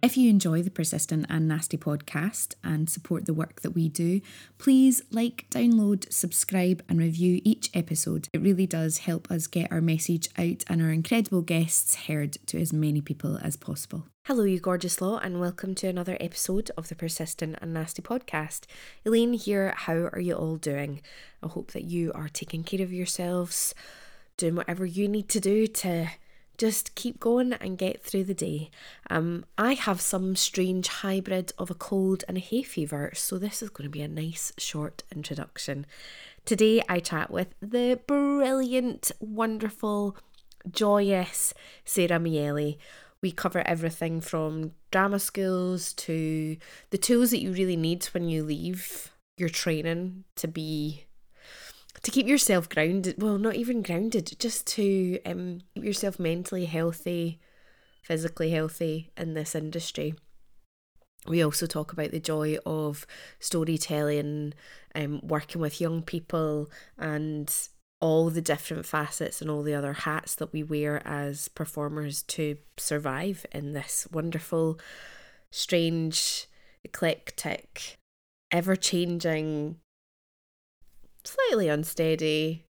If you enjoy the Persistent and Nasty podcast and support the work that we do, please like, download, subscribe, and review each episode. It really does help us get our message out and our incredible guests heard to as many people as possible. Hello, you gorgeous lot, and welcome to another episode of the Persistent and Nasty podcast. Elaine here. How are you all doing? I hope that you are taking care of yourselves, doing whatever you need to do to just keep going and get through the day. Um, I have some strange hybrid of a cold and a hay fever, so this is going to be a nice short introduction. Today, I chat with the brilliant, wonderful, joyous Sarah Miele. We cover everything from drama schools to the tools that you really need when you leave your training to be to keep yourself grounded well not even grounded just to um, keep yourself mentally healthy physically healthy in this industry. We also talk about the joy of storytelling um, working with young people and all the different facets and all the other hats that we wear as performers to survive in this wonderful strange eclectic ever changing slightly unsteady,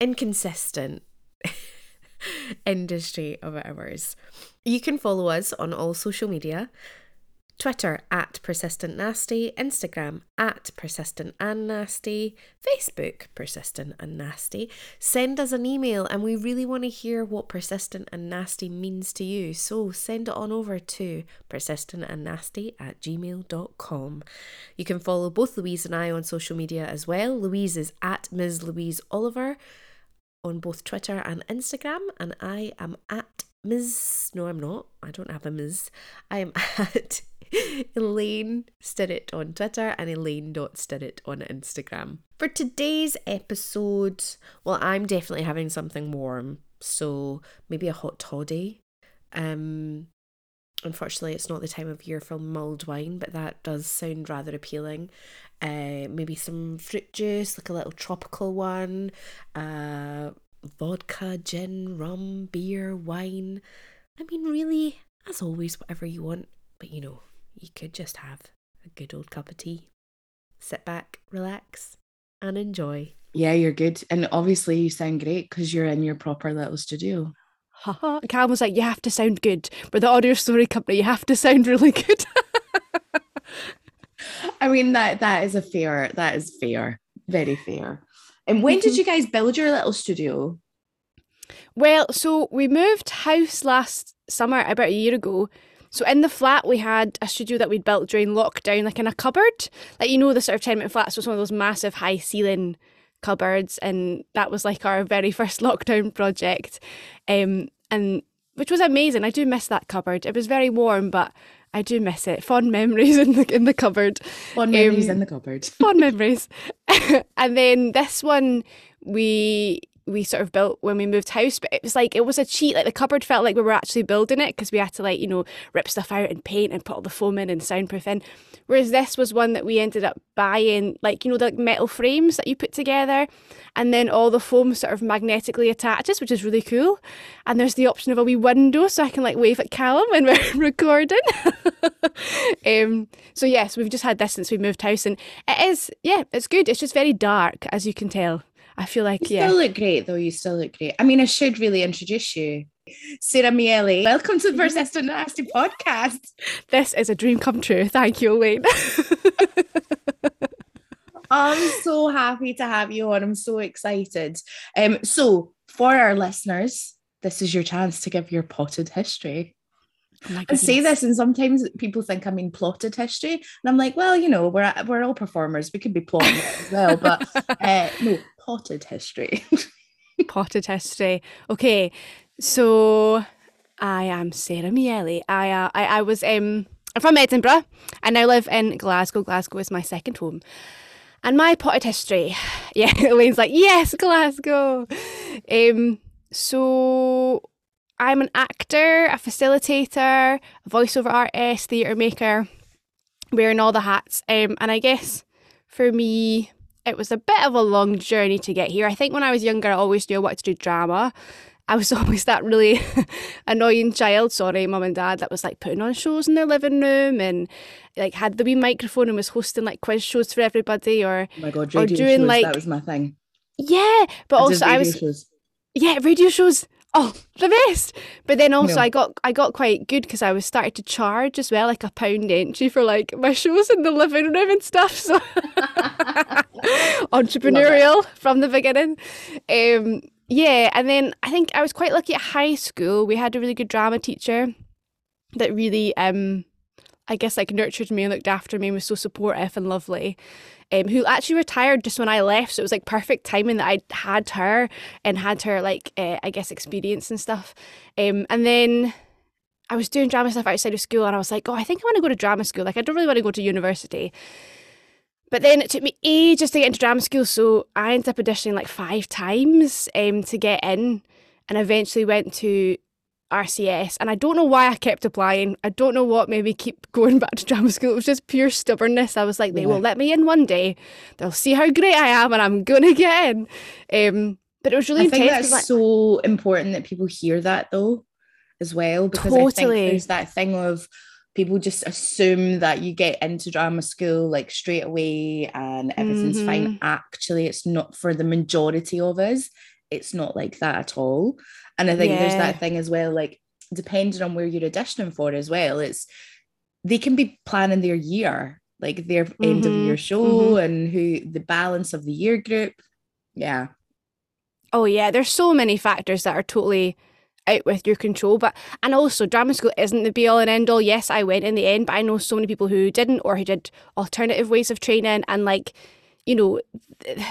inconsistent industry of ours. You can follow us on all social media Twitter at Persistent Nasty, Instagram at Persistent and Nasty, Facebook Persistent and Nasty. Send us an email and we really want to hear what persistent and nasty means to you. So send it on over to persistentandnasty at gmail.com. You can follow both Louise and I on social media as well. Louise is at Ms. Louise Oliver on both Twitter and Instagram, and I am at Ms. No, I'm not. I don't have a Ms. I am at Elaine Stirrett on Twitter and Elaine.stirrett on Instagram. For today's episode, well, I'm definitely having something warm, so maybe a hot toddy. Um, unfortunately, it's not the time of year for mulled wine, but that does sound rather appealing. Uh, maybe some fruit juice, like a little tropical one. Uh, vodka, gin, rum, beer, wine. I mean, really, as always, whatever you want. But you know, you could just have a good old cup of tea, sit back, relax, and enjoy. Yeah, you're good. And obviously, you sound great because you're in your proper little studio. Haha. Cam was like, You have to sound good. But the audio story company, you have to sound really good. I mean that that is a fair that is fair. Very fair. And when did mm-hmm. you guys build your little studio? Well, so we moved house last summer about a year ago so in the flat, we had a studio that we'd built during lockdown, like in a cupboard. Like, you know, the sort of tenement flats was one of those massive high ceiling cupboards. And that was like our very first lockdown project. Um, and which was amazing. I do miss that cupboard. It was very warm, but I do miss it. Fond memories in the in the cupboard. Fond memories um, in the cupboard. fond memories. and then this one we we sort of built when we moved house, but it was like it was a cheat. Like the cupboard felt like we were actually building it because we had to like you know rip stuff out and paint and put all the foam in and soundproof in. Whereas this was one that we ended up buying, like you know the like, metal frames that you put together, and then all the foam sort of magnetically attaches, which is really cool. And there's the option of a wee window, so I can like wave at Callum when we're recording. um, so yes, we've just had this since we moved house, and it is yeah, it's good. It's just very dark, as you can tell. I feel like you yeah. still look great though. You still look great. I mean, I should really introduce you. Sarah Miele, welcome to the First Persistent Nasty podcast. This is a dream come true. Thank you, Elaine. I'm so happy to have you on. I'm so excited. Um, so for our listeners, this is your chance to give your potted history. Oh I say this, and sometimes people think I mean plotted history, and I'm like, well, you know, we're we're all performers. We could be plotting it as well, but uh, no, potted history. potted history. Okay, so I am Sarah Miele. I, uh, I I was um I'm from Edinburgh. I now live in Glasgow. Glasgow is my second home. And my potted history, yeah, Elaine's like, yes, Glasgow. Um, so I'm an actor, a facilitator, a voiceover artist, theatre maker, wearing all the hats. Um, and I guess for me, it was a bit of a long journey to get here. I think when I was younger, I always knew I wanted to do drama. I was always that really annoying child, sorry, mum and dad, that was like putting on shows in their living room and like had the wee microphone and was hosting like quiz shows for everybody or, oh my God, or doing shows, like that was my thing. Yeah, but I also I was shows. yeah radio shows. Oh, the best! But then also, no. I got I got quite good because I was started to charge as well, like a pound entry for like my shows in the living room and stuff. So entrepreneurial from the beginning. Um, yeah, and then I think I was quite lucky at high school. We had a really good drama teacher that really, um, I guess, like nurtured me and looked after me and was so supportive and lovely. Um, who actually retired just when I left, so it was like perfect timing that I had her and had her like uh, I guess experience and stuff. Um, and then I was doing drama stuff outside of school, and I was like, oh, I think I want to go to drama school. Like I don't really want to go to university. But then it took me ages to get into drama school, so I ended up auditioning like five times um, to get in, and eventually went to RCS. And I don't know why I kept applying. I don't know what made me keep going back to drama school. It was just pure stubbornness. I was like, they yeah. will let me in one day. They'll see how great I am, and I'm gonna get in. Um, but it was really I intense. think that's like, so important that people hear that though, as well, because totally. I think there's that thing of people just assume that you get into drama school like straight away and everything's mm-hmm. fine. Actually, it's not for the majority of us. It's not like that at all. And I think yeah. there's that thing as well, like depending on where you're auditioning for as well, it's they can be planning their year, like their mm-hmm. end of year mm-hmm. show mm-hmm. and who the balance of the year group. Yeah. Oh yeah, there's so many factors that are totally out with your control. But and also drama school isn't the be all and end all. Yes, I went in the end, but I know so many people who didn't or who did alternative ways of training and like you know,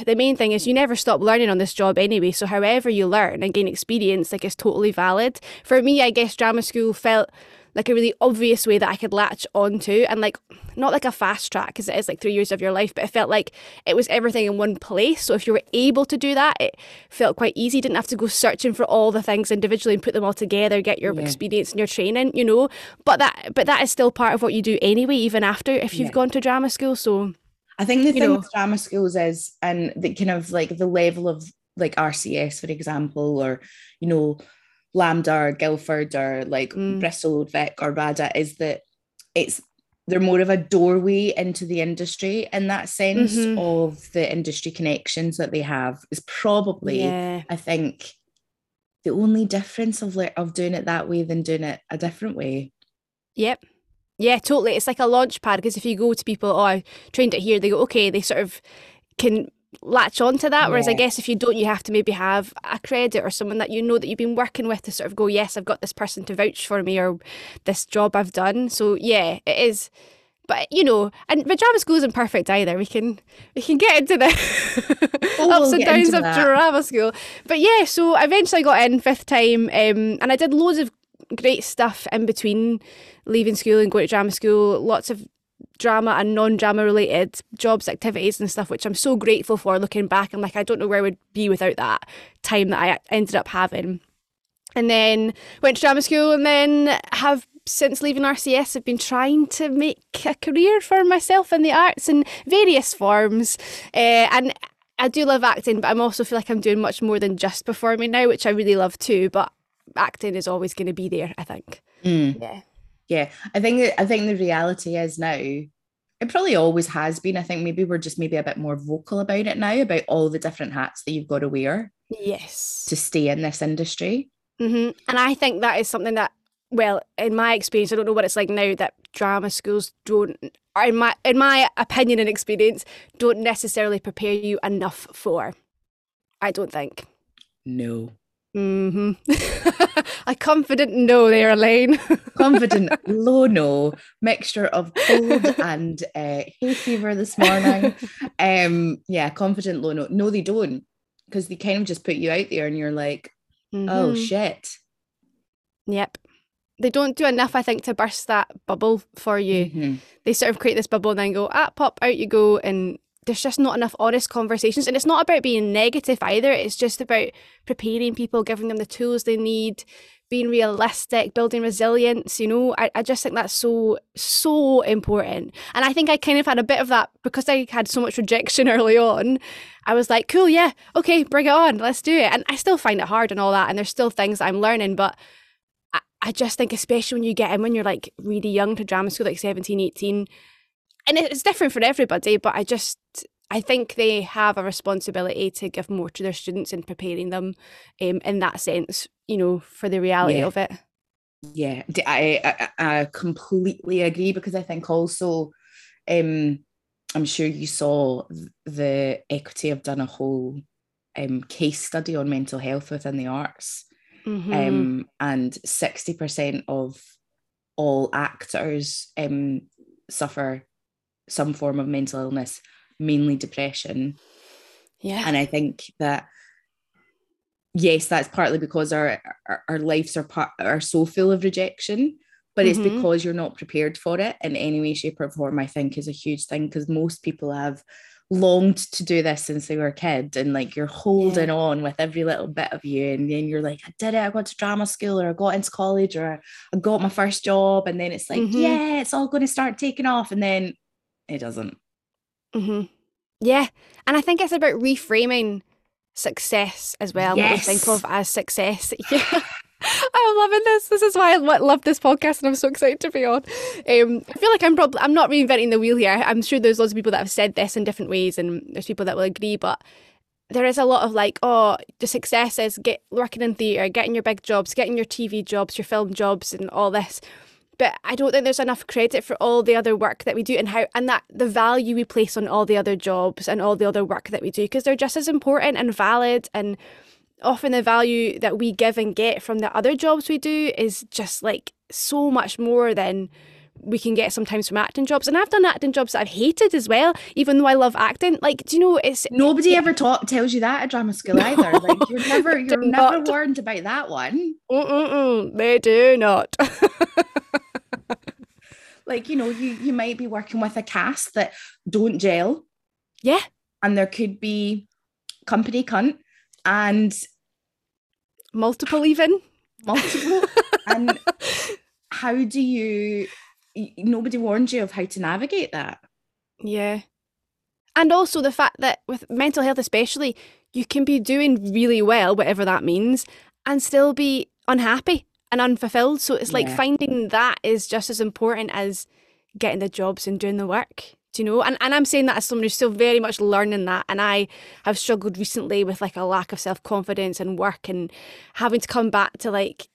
the main thing is you never stop learning on this job anyway. So however you learn and gain experience, like is totally valid. For me, I guess drama school felt like a really obvious way that I could latch onto and like not like a fast track because it is like three years of your life, but it felt like it was everything in one place. So if you were able to do that, it felt quite easy. You didn't have to go searching for all the things individually and put them all together, get your yeah. experience and your training, you know. But that but that is still part of what you do anyway, even after if you've yeah. gone to drama school. So I think the thing know, with drama schools is and the kind of like the level of like RCS, for example, or you know, LAMDA or Guildford or like mm. Bristol Old Vic or RADA is that it's they're more of a doorway into the industry in that sense mm-hmm. of the industry connections that they have is probably yeah. I think the only difference of like of doing it that way than doing it a different way. Yep. Yeah, totally. It's like a launch pad because if you go to people, oh, I trained it here, they go, okay, they sort of can latch on to that. Whereas yeah. I guess if you don't, you have to maybe have a credit or someone that you know that you've been working with to sort of go, yes, I've got this person to vouch for me or this job I've done. So yeah, it is. But you know, and drama school isn't perfect either. We can we can get into the oh, ups we'll and downs of drama school. But yeah, so eventually I eventually got in fifth time, um, and I did loads of great stuff in between leaving school and going to drama school. Lots of drama and non-drama related jobs, activities and stuff, which I'm so grateful for looking back. I'm like, I don't know where I would be without that time that I ended up having. And then went to drama school and then have since leaving RCS have been trying to make a career for myself in the arts in various forms. Uh, and I do love acting, but I'm also feel like I'm doing much more than just performing now, which I really love too. But acting is always going to be there, I think. Mm. Yeah. Yeah. I think i think the reality is now it probably always has been. I think maybe we're just maybe a bit more vocal about it now about all the different hats that you've got to wear yes. to stay in this industry. Mm-hmm. and i think that is something that well in my experience i don't know what it's like now that drama schools don't in my in my opinion and experience don't necessarily prepare you enough for i don't think. No Mm-hmm. I confident no there, Elaine. confident low no, mixture of cold and uh, hay fever this morning. Um, yeah, confident low no. No, they don't, because they kind of just put you out there, and you're like, oh, mm-hmm. oh shit. Yep. they don't do enough, I think, to burst that bubble for you. Mm-hmm. They sort of create this bubble and then go, ah, pop, out you go. And there's just not enough honest conversations. And it's not about being negative either. It's just about preparing people, giving them the tools they need, being realistic, building resilience. You know, I, I just think that's so, so important. And I think I kind of had a bit of that because I had so much rejection early on. I was like, cool, yeah, okay, bring it on, let's do it. And I still find it hard and all that. And there's still things I'm learning, but I just think, especially when you get in when you're like really young to drama school, like 17, 18, and it's different for everybody, but I just, I think they have a responsibility to give more to their students in preparing them um, in that sense, you know, for the reality yeah. of it. Yeah, I, I, I completely agree because I think also, um, I'm sure you saw the equity have done a whole um, case study on mental health within the arts Mm-hmm. Um, and 60% of all actors um, suffer some form of mental illness, mainly depression. Yeah. And I think that yes, that's partly because our our, our lives are part, are so full of rejection, but mm-hmm. it's because you're not prepared for it in any way, shape, or form. I think is a huge thing because most people have longed to do this since they were a kid and like you're holding yeah. on with every little bit of you and then you're like I did it I got to drama school or I got into college or I got my first job and then it's like mm-hmm. yeah it's all going to start taking off and then it doesn't mm-hmm. yeah and I think it's about reframing success as well yes. what we think of as success yeah I'm loving this. This is why I love this podcast, and I'm so excited to be on. Um, I feel like I'm probably I'm not reinventing the wheel here. I'm sure there's lots of people that have said this in different ways, and there's people that will agree. But there is a lot of like, oh, the success is get working in theatre, getting your big jobs, getting your TV jobs, your film jobs, and all this. But I don't think there's enough credit for all the other work that we do and how and that the value we place on all the other jobs and all the other work that we do because they're just as important and valid and often the value that we give and get from the other jobs we do is just like so much more than we can get sometimes from acting jobs. And I've done acting jobs that I've hated as well, even though I love acting. Like, do you know it's nobody yeah. ever taught tells you that at drama school no, either. Like you're never you're never not. warned about that one. Mm-mm-mm, they do not. like, you know, you you might be working with a cast that don't gel. Yeah. And there could be company cunt and multiple even multiple and how do you nobody warned you of how to navigate that yeah and also the fact that with mental health especially you can be doing really well whatever that means and still be unhappy and unfulfilled so it's like yeah. finding that is just as important as getting the jobs and doing the work do you know? And and I'm saying that as someone who's still very much learning that. And I have struggled recently with like a lack of self confidence and work and having to come back to like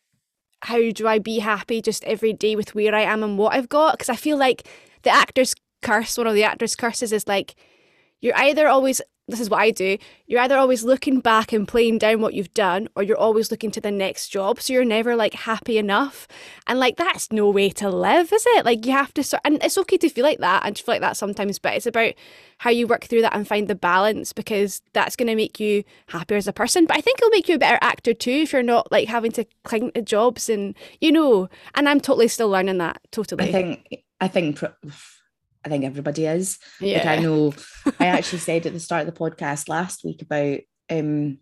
how do I be happy just every day with where I am and what I've got? Because I feel like the actor's curse, one of the actor's curses is like you're either always this is what I do. You're either always looking back and playing down what you've done, or you're always looking to the next job. So you're never like happy enough. And like that's no way to live, is it? Like you have to start, and it's okay to feel like that and to feel like that sometimes, but it's about how you work through that and find the balance because that's going to make you happier as a person. But I think it'll make you a better actor too if you're not like having to cling to jobs and you know. And I'm totally still learning that. Totally. I think. I think I think everybody is. Yeah. Like I know I actually said at the start of the podcast last week about um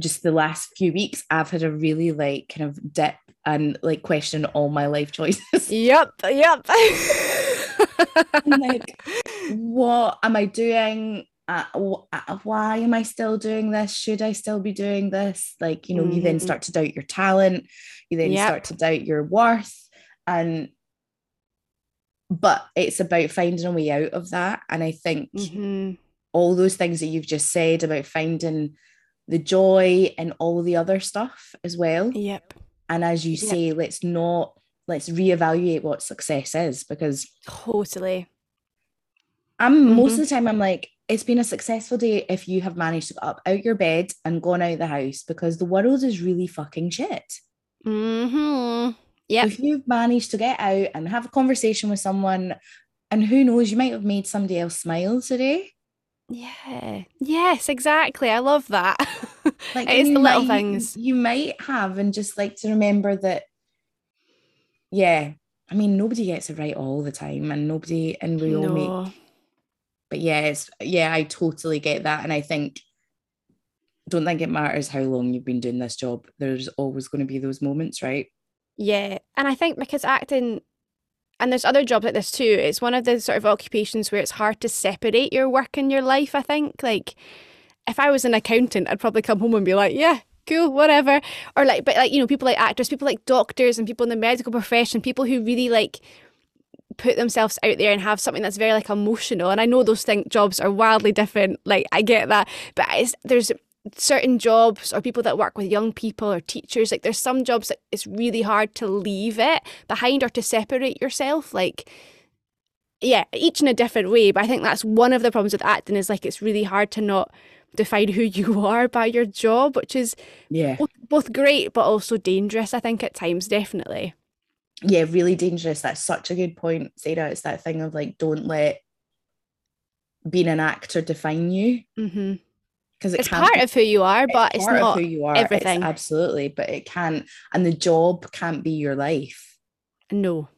just the last few weeks I've had a really like kind of dip and like question all my life choices. Yep, yep. like what am I doing? Uh, uh, why am I still doing this? Should I still be doing this? Like, you know, mm-hmm. you then mm-hmm. start to doubt your talent, you then yep. start to doubt your worth. And but it's about finding a way out of that and i think mm-hmm. all those things that you've just said about finding the joy and all the other stuff as well yep and as you yep. say let's not let's reevaluate what success is because totally i'm mm-hmm. most of the time i'm like it's been a successful day if you have managed to get up out your bed and gone out the house because the world is really fucking shit mm-hmm yeah. If you've managed to get out and have a conversation with someone, and who knows, you might have made somebody else smile today. Yeah. Yes, exactly. I love that. Like it's the little might, things. You might have, and just like to remember that yeah, I mean, nobody gets it right all the time, and nobody, and we all No. make. But yeah, it's yeah, I totally get that, and I think. Don't think it matters how long you've been doing this job. There's always going to be those moments, right? Yeah, and I think because acting, and there's other jobs like this too. It's one of the sort of occupations where it's hard to separate your work and your life. I think, like, if I was an accountant, I'd probably come home and be like, yeah. Cool, whatever. Or like, but like, you know, people like actors, people like doctors, and people in the medical profession, people who really like put themselves out there and have something that's very like emotional. And I know those thing jobs are wildly different. Like, I get that, but there's certain jobs or people that work with young people or teachers like there's some jobs that it's really hard to leave it behind or to separate yourself like yeah each in a different way but i think that's one of the problems with acting is like it's really hard to not define who you are by your job which is Yeah. both, both great but also dangerous i think at times definitely yeah, really dangerous. That's such a good point, Sarah. It's that thing of like, don't let being an actor define you hmm because it it's part be- of who you are but it's, part not who you are. It's everything. absolutely, but it can't. and the job can't be your life. No.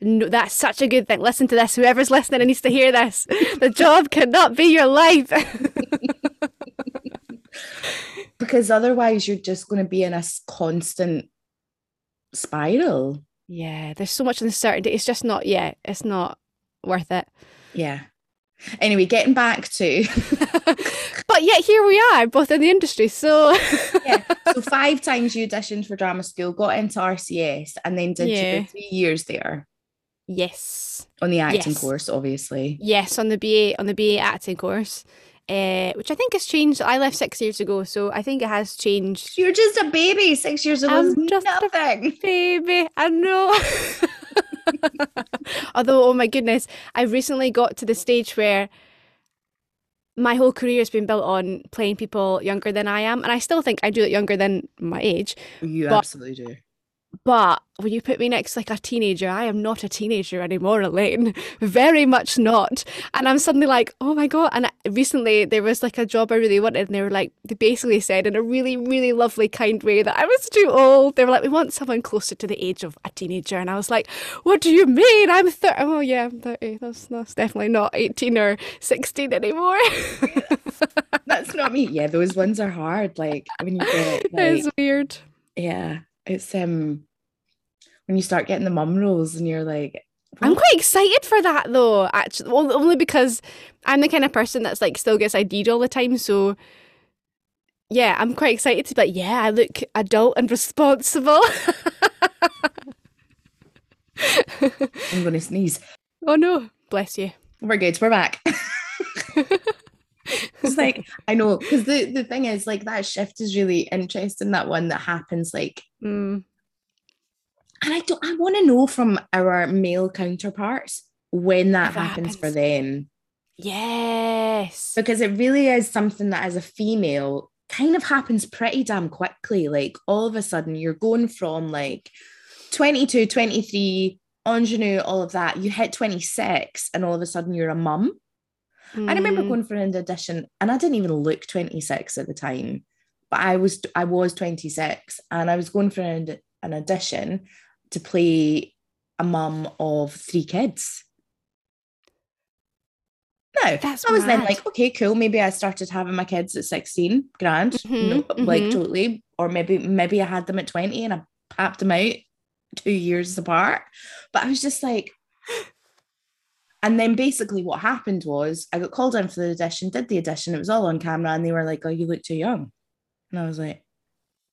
No, that's such a good thing. Listen to this. Whoever's listening and needs to hear this. The job cannot be your life. Because otherwise, you're just going to be in a constant spiral. yeah, there's so much uncertainty. It's just not, yeah, it's not worth it. Yeah. Anyway, getting back to but yet here we are, both in the industry. So, yeah, so five times you auditioned for drama school, got into RCS, and then did Yeah. three years there yes. on the acting Yes. course, obviously. Yes, on the BA, on the BA acting course. Uh, which I think has changed. I left six years ago, so I think it has changed. You're just a baby. Six years ago I'm just a baby. I know. Although, oh my goodness, I've recently got to the stage where my whole career has been built on playing people younger than I am, and I still think I do it younger than my age. You absolutely do. But when you put me next to like a teenager, I am not a teenager anymore, Elaine. Very much not. And I'm suddenly like, oh my God. And recently there was like a job I really wanted, and they were like, they basically said in a really, really lovely, kind way that I was too old. They were like, we want someone closer to the age of a teenager. And I was like, what do you mean? I'm 30. Oh, yeah, I'm 30. That's, that's definitely not 18 or 16 anymore. That's not me. Yeah, those ones are hard. Like when you get like, it's weird. yeah, it's um when you start getting the mum roles and you're like, I'm quite excited for that though, actually. Well, only because I'm the kind of person that's like still gets ID'd all the time. So yeah, I'm quite excited to be like, yeah, I look adult and responsible. I'm gonna sneeze. oh no, bless you. We're good. We're back. it's like I know because the the thing is like that shift is really interesting. That one that happens like, Mm, and I don't. I want to know from our male counterparts when that it happens, for them yes. because it really is something that as a female kind of happens pretty damn quickly. Like all of a sudden you're going from like 22, 23, ingenue, all of that. You hit 26 and all of a sudden you're a mum. I remember Mm, going for an audition and I didn't even look 26 at the time, but I was I was 26 and I was going for an, an audition to play a mum of three kids. No, That's I was then like, okay, cool. Maybe I started having my kids at 16, grand, Mhm, no, like mhm. totally. Or maybe maybe I had them at 20 and I papped them out two years apart. But I was just like, and then basically what happened was I got called in for the audition, did the audition, it was all on camera, and they were like, Oh, you look too young. And I was like,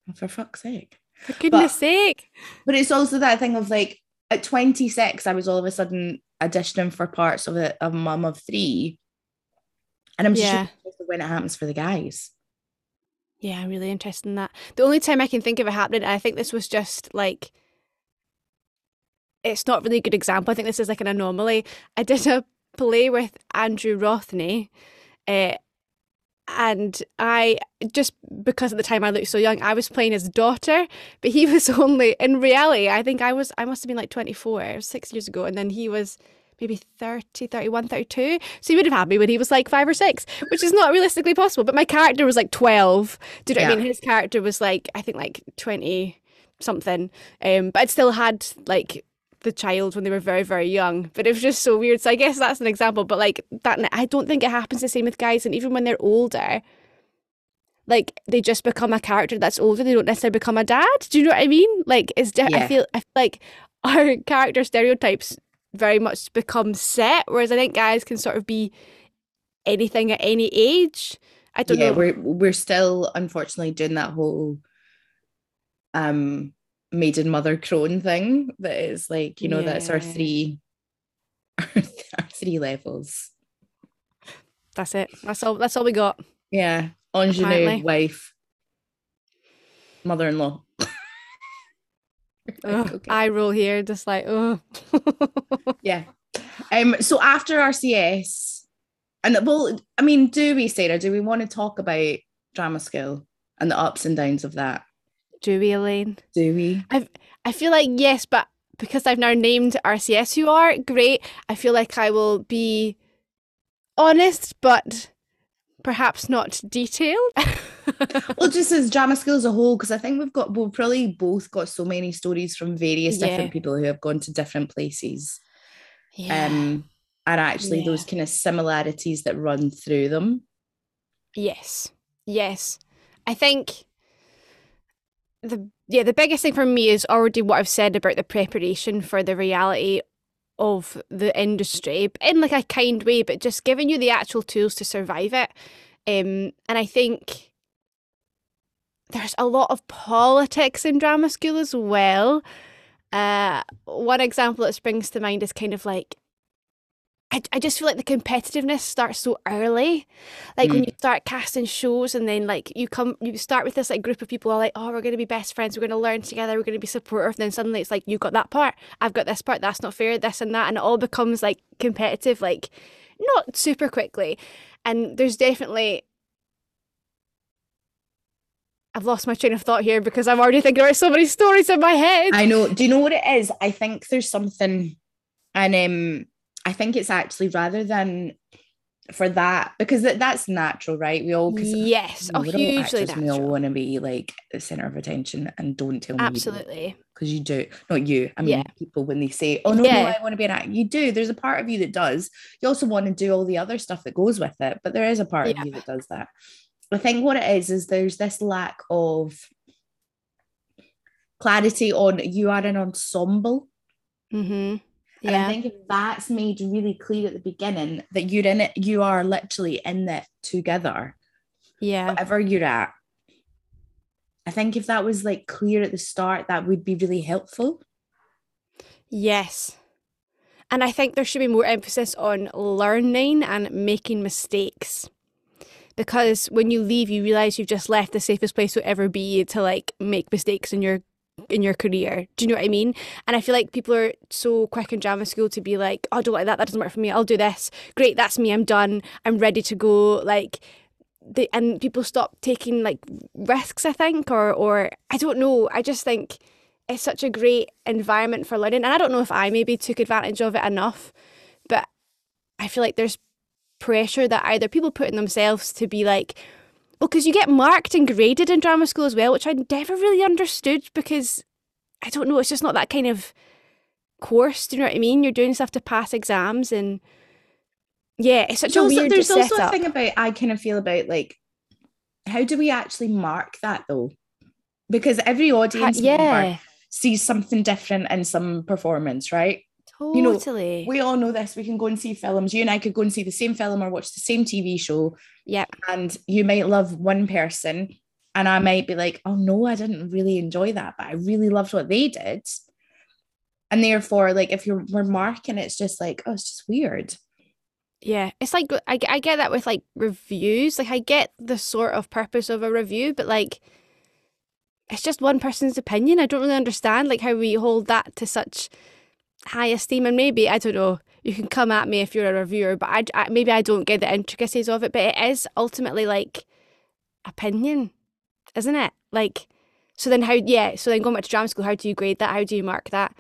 "Oh, for fuck's sake. For goodness sake. But it's also that thing of like at 26, I was all of a sudden auditioning for parts of a, a mum of three. And I'm just Yeah. interested when it happens for the guys. Yeah, I'm really interested in that. The only time I can think of it happening, I think this was just like, it's not really a good example. I think this is like an anomaly. I did a play with Andrew Rothney, uh, and I just because at the time I looked so young, I was playing his daughter, but he was only in reality. I think I was I must have been like 24, it was six years ago, and then he was maybe 30, 31, 32. So he would have had me when he was like five or six, which is not realistically possible. But my character was like 12. Do you know what I mean? His character was like, I think like 20 something. Um, but I'd still had like the child when they were very very young but it was just so weird. So i guess that's an example but like that i don't think it happens the same with guys and even when they're older like they just become a character that's older they don't necessarily become a dad. Do you know what i mean? Like it's de- yeah. i feel i feel like our character stereotypes very much become set whereas i think guys can sort of be anything at any age. I don't yeah, know. we're we're still unfortunately doing that whole um maiden mother crone thing that is like you know yeah. that's our three our three levels. That's it. That's all that's all we got. Yeah. Ingenue Apparently. wife mother-in-law. Okay. I roll here just like oh yeah. Um so after rcs and well i mean do we sarah do we want to talk about drama school and the ups and downs of that do we, Elaine? Do we? I I feel like yes, but because I've now named RCS who are great, I feel like I will be honest, but perhaps not detailed. well, just as drama school as a whole, because I think we've got we've probably both got so many stories from various yeah. different people who have gone to different places. Yeah. Um, and actually yeah. those kind of similarities that run through them. Yes. Yes. I think the yeah the biggest thing for me is already what I've said about the preparation for the reality of the industry in like a kind way, but just giving you the actual tools to survive it. Um, and I think there's a lot of politics in drama school as well. Uh, one example that springs to mind is kind of like I, I just feel like the competitiveness starts so early. Like mm. when you start casting shows and then like you come you start with this like group of people all like, oh, we're gonna be best friends, we're gonna learn together, we're gonna be supportive, and then suddenly it's like you've got that part, I've got this part, that's not fair, this and that, and it all becomes like competitive, like not super quickly. And there's definitely I've lost my train of thought here because I'm already thinking about so many stories in my head. I know. Do you know what it is? I think there's something and um I think it's actually rather than for that because that's natural, right? We all yes, oh, hugely actors, We all want to be like the center of attention, and don't tell me absolutely because you do. Not you. I mean, yeah. people when they say, "Oh no, yeah. no, I want to be an actor," you do. There's a part of you that does. You also want to do all the other stuff that goes with it, but there is a part yeah. of you that does that. I think what it is is there's this lack of clarity on you are an ensemble. Mm-hmm. And I think if that's made really clear at the beginning that you're in it, you are literally in it together. Yeah. Whatever you're at. I think if that was like clear at the start, that would be really helpful. Yes. And I think there should be more emphasis on learning and making mistakes. Because when you leave, you realize you've just left the safest place to ever be to like make mistakes in your in your career. Do you know what I mean? And I feel like people are so quick in drama school to be like, oh, I don't like that. That doesn't work for me. I'll do this. Great. That's me. I'm done. I'm ready to go. Like, they, and people stop taking like risks, I think, or, or I don't know. I just think it's such a great environment for learning. And I don't know if I maybe took advantage of it enough, but I feel like there's pressure that either people put in themselves to be like, well, because you get marked and graded in drama school as well, which I never really understood because I don't know, it's just not that kind of course. Do you know what I mean? You're doing stuff to pass exams and yeah, it's such there's a weird There's setup. also a thing about I kind of feel about like how do we actually mark that though? Because every audience yeah. sees something different in some performance, right? Totally. You know, we all know this. We can go and see films. You and I could go and see the same film or watch the same TV show. Yeah. And you might love one person, and I might be like, oh no, I didn't really enjoy that, but I really loved what they did. And therefore, like if you're we're it's just like, oh, it's just weird. Yeah, it's like I, I get that with like reviews. Like I get the sort of purpose of a review, but like it's just one person's opinion. I don't really understand like how we hold that to such high esteem and maybe I don't know you can come at me if you're a reviewer but I, I, maybe I don't get the intricacies of it but it is ultimately like opinion isn't it? Like so then how yeah so then going back to drama school how do you grade that? How do you mark that?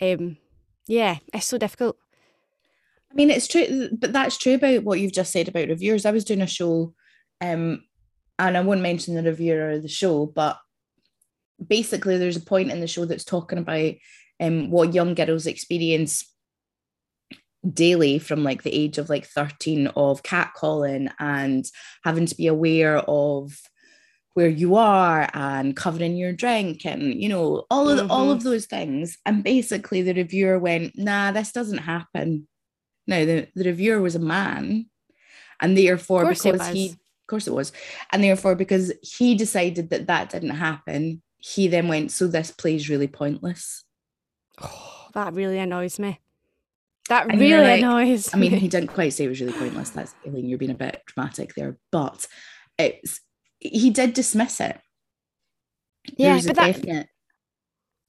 Um yeah it's so difficult. I mean it's true but that's true about what you've just said about reviewers. I was doing a show um and I won't mention the reviewer of the show but basically there's a point in the show that's talking about um, what young girls experience daily from like the age of like 13 of catcalling and having to be aware of where you are and covering your drink and you know all of mm-hmm. all of those things. And basically the reviewer went nah this doesn't happen. No the, the reviewer was a man and therefore because he of course it was. And therefore because he decided that that didn't happen he then went so this play's really pointless oh, that really annoys me that and really like, annoys. I mean, he didn't quite say it was really pointless. That's Elaine, you're being a bit dramatic there, but it's he did dismiss it. Yeah, but that, definite...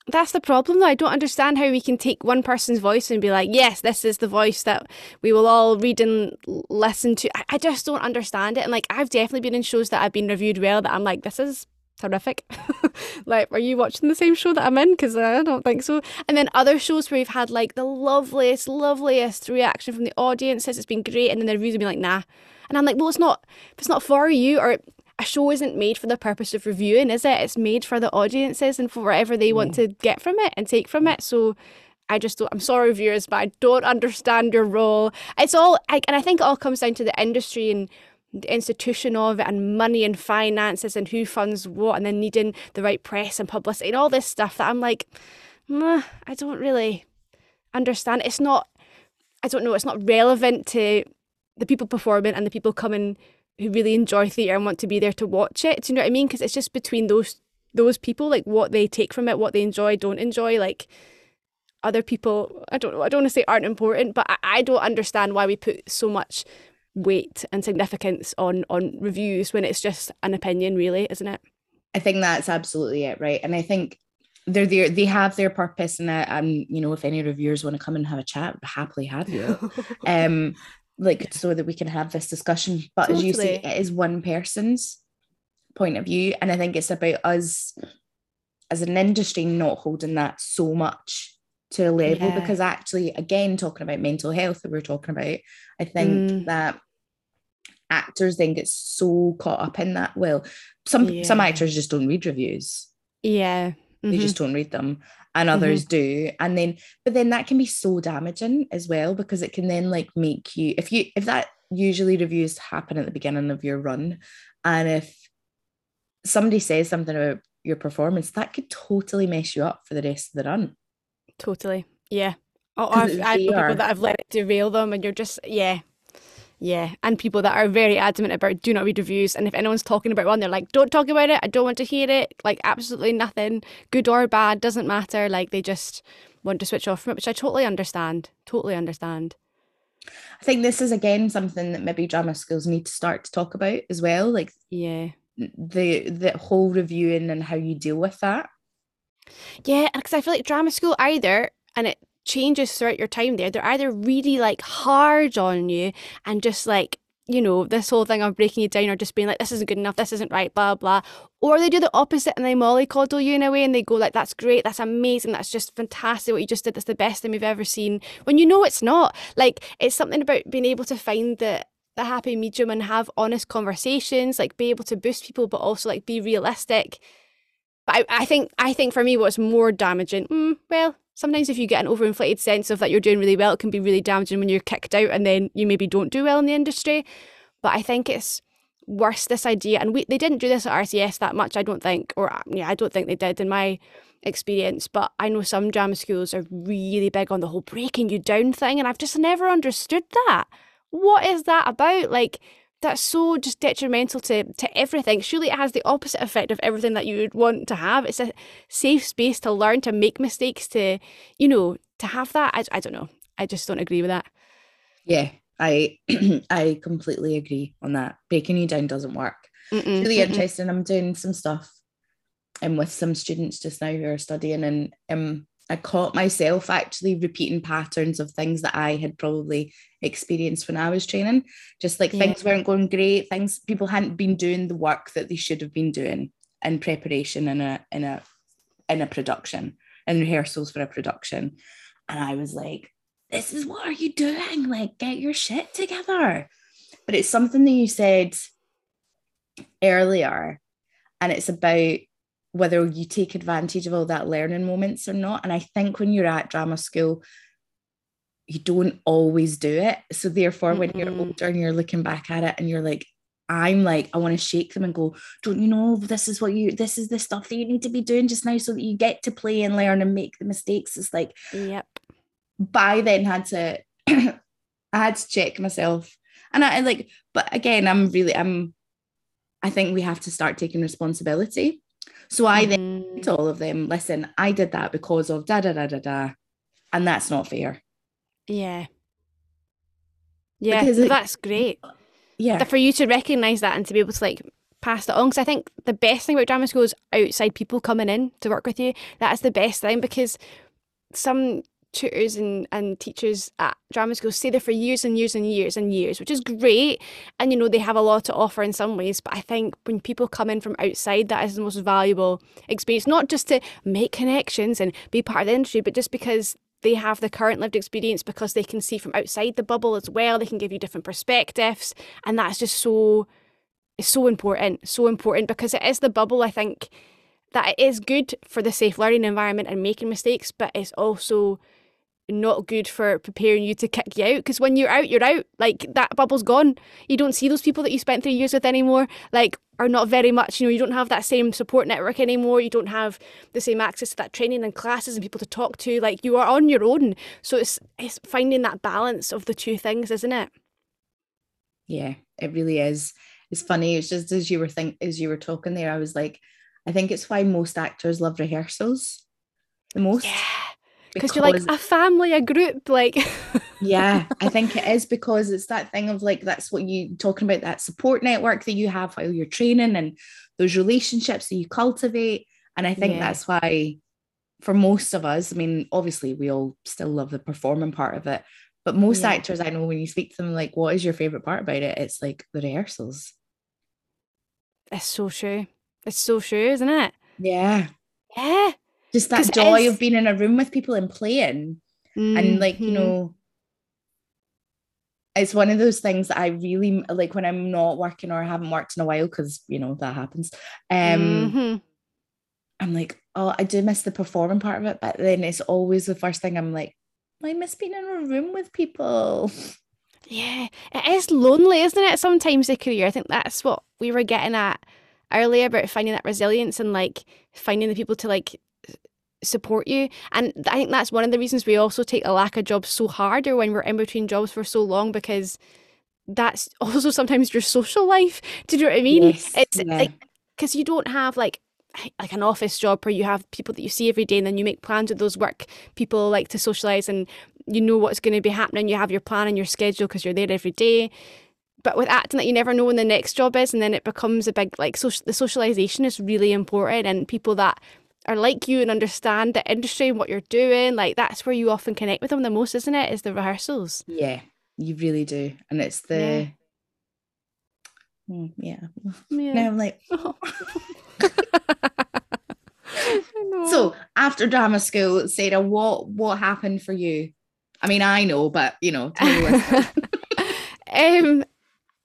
that's the problem though. I don't understand how we can take one person's voice and be like, yes, this is the voice that we will all read and listen to. I, I just don't understand it. And like I've definitely been in shows that I've been reviewed well that I'm like, this is terrific. like, are you watching the same show that I'm in? Because I don't think so. And then other shows where we've had like the loveliest, loveliest reaction from the audience says it's been great, and then the reviews have been like, nah. And I'm like, well, it's not. If it's not for you, or a show isn't made for the purpose of reviewing, is it? It's made for the audiences and for whatever they want mm. to get from it and take from it. So. I just don't, I'm sorry, viewers, but I don't understand your role. It's all, I, and I think it all comes down to the industry and the institution of it and money and finances and who funds what and then needing the right press and publicity and all this stuff that I'm like, I don't really understand. It's not, I don't know, it's not relevant to the people performing and the people coming who really enjoy theatre and want to be there to watch it. Do you know what I mean? Because it's just between those those people, like what they take from it, what they enjoy, don't enjoy, like other people I don't know, I don't want to say aren't important, but I, I don't understand why we put so much weight and significance on on reviews when it's just an opinion really isn't it? I think that's absolutely it right? And i think they're there they have their purpose and um you know if any reviewers want to come and have a chat happily have you. Um like so that we can have this discussion. But totally. as you say it is one person's point of view. And i think it's about us as an industry not holding that so much to a level yeah. because actually again talking about mental health that we're talking about i think mm. that actors then get so caught up in that well some yeah. some actors just don't read reviews yeah mm-hmm. they just don't read them and others mm-hmm. do and then but then that can be so damaging as well because it can then like make you if you if that usually reviews happen at the beginning of your run and if somebody says something about your performance that could totally mess you up for the rest of the run Totally. Yeah. Oh, I've, I've people that have let it derail them, and you're just yeah, yeah. And people that are very adamant about do not read reviews, and if anyone's talking about one, they're like, don't talk about it. I don't want to hear it. Like absolutely nothing, good or bad, doesn't matter. Like they just want to switch off from it, which I totally understand. Totally understand. I think this is again something that maybe drama schools need to start to talk about as well. Like yeah, the the whole reviewing and how you deal with that. Yeah, because I feel like drama school either, and it changes throughout your time there, they're either really like hard on you and just like, you know, this whole thing of breaking you down or just being like, this isn't good enough, this isn't right, blah, blah. Or they do the opposite and they mollycoddle you in a way and they go like, that's great, that's amazing, that's just fantastic what you just did, that's the best thing we've ever seen. When you know it's not. Like, it's something about being able to find the the happy medium and have honest conversations, like be able to boost people, but also like be realistic but I, I think I think for me, what's more damaging, mm, well, sometimes if you get an overinflated sense of that you're doing really well, it can be really damaging when you're kicked out and then you maybe don't do well in the industry. But I think it's worse this idea, and we they didn't do this at RCS that much, I don't think, or yeah, I don't think they did in my experience. But I know some drama schools are really big on the whole breaking you down thing, and I've just never understood that. What is that about? Like that's so just detrimental to to everything. Surely it has the opposite effect of everything that you would want to have. It's a safe space to learn, to make mistakes, to you know, to have that. I, I don't know. I just don't agree with that. Yeah, I I completely agree on that. Breaking you down doesn't work. Mm-mm, really mm-mm. interesting. I'm doing some stuff and um, with some students just now who are studying and um I caught myself actually repeating patterns of things that I had probably experienced when I was training. Just like yeah. things weren't going great, things people hadn't been doing the work that they should have been doing in preparation in a in a in a production in rehearsals for a production. And I was like, this is what are you doing? Like, get your shit together. But it's something that you said earlier, and it's about whether you take advantage of all that learning moments or not. And I think when you're at drama school, you don't always do it. So therefore, mm-hmm. when you're older and you're looking back at it and you're like, I'm like, I want to shake them and go, don't you know this is what you this is the stuff that you need to be doing just now so that you get to play and learn and make the mistakes. It's like yep. By then had to I had to check myself. And I like, but again, I'm really I'm I think we have to start taking responsibility. So I mm. then to all of them, listen, I did that because of da da da da da. And that's not fair. Yeah. Yeah, because it, that's great. Yeah. For you to recognise that and to be able to like pass it on. Because I think the best thing about drama school is outside people coming in to work with you. That's the best thing because some tutors and, and teachers at drama school stay there for years and years and years and years, which is great. And, you know, they have a lot to offer in some ways. But I think when people come in from outside, that is the most valuable experience, not just to make connections and be part of the industry, but just because they have the current lived experience because they can see from outside the bubble as well. They can give you different perspectives. And that's just so, it's so important, so important because it is the bubble, I think, that it is good for the safe learning environment and making mistakes, but it's also not good for preparing you to kick you out because when you're out you're out. Like that bubble's gone. You don't see those people that you spent three years with anymore like are not very much you know you don't have that same support network anymore. You don't have the same access to that training and classes and people to talk to. Like you are on your own. So it's it's finding that balance of the two things isn't it? Yeah it really is. It's funny it's just as you were think as you were talking there i was like i think it's why most actors love rehearsals the most. Yeah because you're like a family, a group, like. yeah, I think it is because it's that thing of like that's what you talking about that support network that you have while you're training and those relationships that you cultivate, and I think yeah. that's why, for most of us, I mean, obviously we all still love the performing part of it, but most yeah. actors I know when you speak to them, like, what is your favorite part about it? It's like the rehearsals. It's so true. It's so true, isn't it? Yeah. Yeah just that joy of being in a room with people and playing mm-hmm. and like you mm-hmm. know it's one of those things that I really like when I'm not working or I haven't worked in a while because you know that happens. Um, mm-hmm. I'm like, oh, I do miss the performing part of it, but then it's always the first thing I'm like, I miss being in a room with people. Yeah, it is lonely, isn't it? Sometimes the career. I think that's what we were getting at earlier about finding that resilience and like finding the people to like support you. And I think that's one of the reasons we also take a lack of jobs so hard or when we're in between jobs for so long because that's also sometimes your social life. Do you know what I mean? Yes, it's yeah. like because you don't have like like an office job where you have people that you see every day and then you make plans with those work people like to socialize and you know what's going to be happening you have your plan and your schedule because you're there every day but with acting that you never know when the next job is and then it becomes a big like social the socialization is really important and people that are like you and understand the industry and what you're doing. Like that's where you often connect with them the most, isn't it? Is the rehearsals. Yeah, you really do. And it's the yeah. Mm, yeah. yeah. Now I'm like oh. So after drama school, Sarah, what what happened for you? I mean, I know, but you know, um,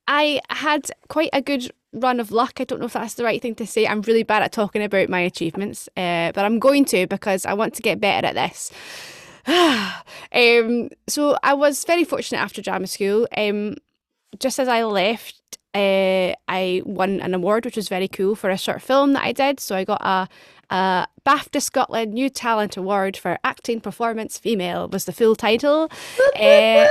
I had quite a good run of luck. I don't know if that's the right thing to say. I'm really bad at talking about my achievements, uh, but I'm going to because I want to get better at this. um, so I was very fortunate after drama school. Um, just as I left, uh, I won an award, which was very cool for a short film that I did. So I got a uh, BAFTA Scotland New Talent Award for Acting Performance Female was the full title. uh,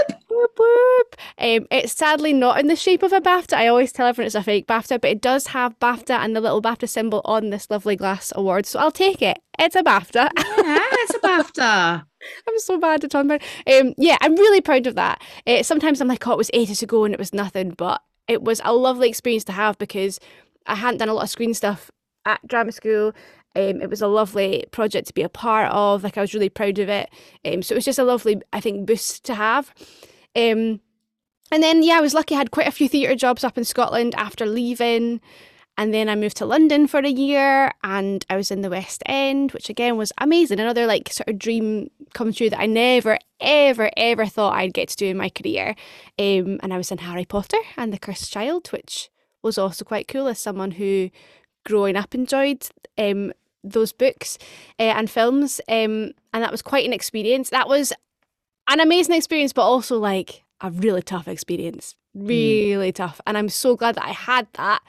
Um, it's sadly not in the shape of a BAFTA. I always tell everyone it's a fake BAFTA, but it does have BAFTA and the little BAFTA symbol on this lovely glass award. So I'll take it. It's a BAFTA. Yeah, it's a BAFTA. I'm so bad at talking about. Um, yeah, I'm really proud of that. Uh, sometimes I'm like, oh, it was ages ago and it was nothing, but it was a lovely experience to have because I hadn't done a lot of screen stuff at drama school um, it was a lovely project to be a part of. Like I was really proud of it. Um, so it was just a lovely, I think, boost to have. Um, and then yeah, I was lucky. I had quite a few theatre jobs up in Scotland after leaving. And then I moved to London for a year and I was in the West End, which again was amazing. Another like sort of dream come true that I never, ever, ever thought I'd get to do in my career. Um, and I was in Harry Potter and the Cursed Child, which was also quite cool as someone who growing up enjoyed um, those books uh, and films, um, and that was quite an experience. That was an amazing experience, but also like a really tough experience, hmm. really mm. tough. And I'm so glad that I had that.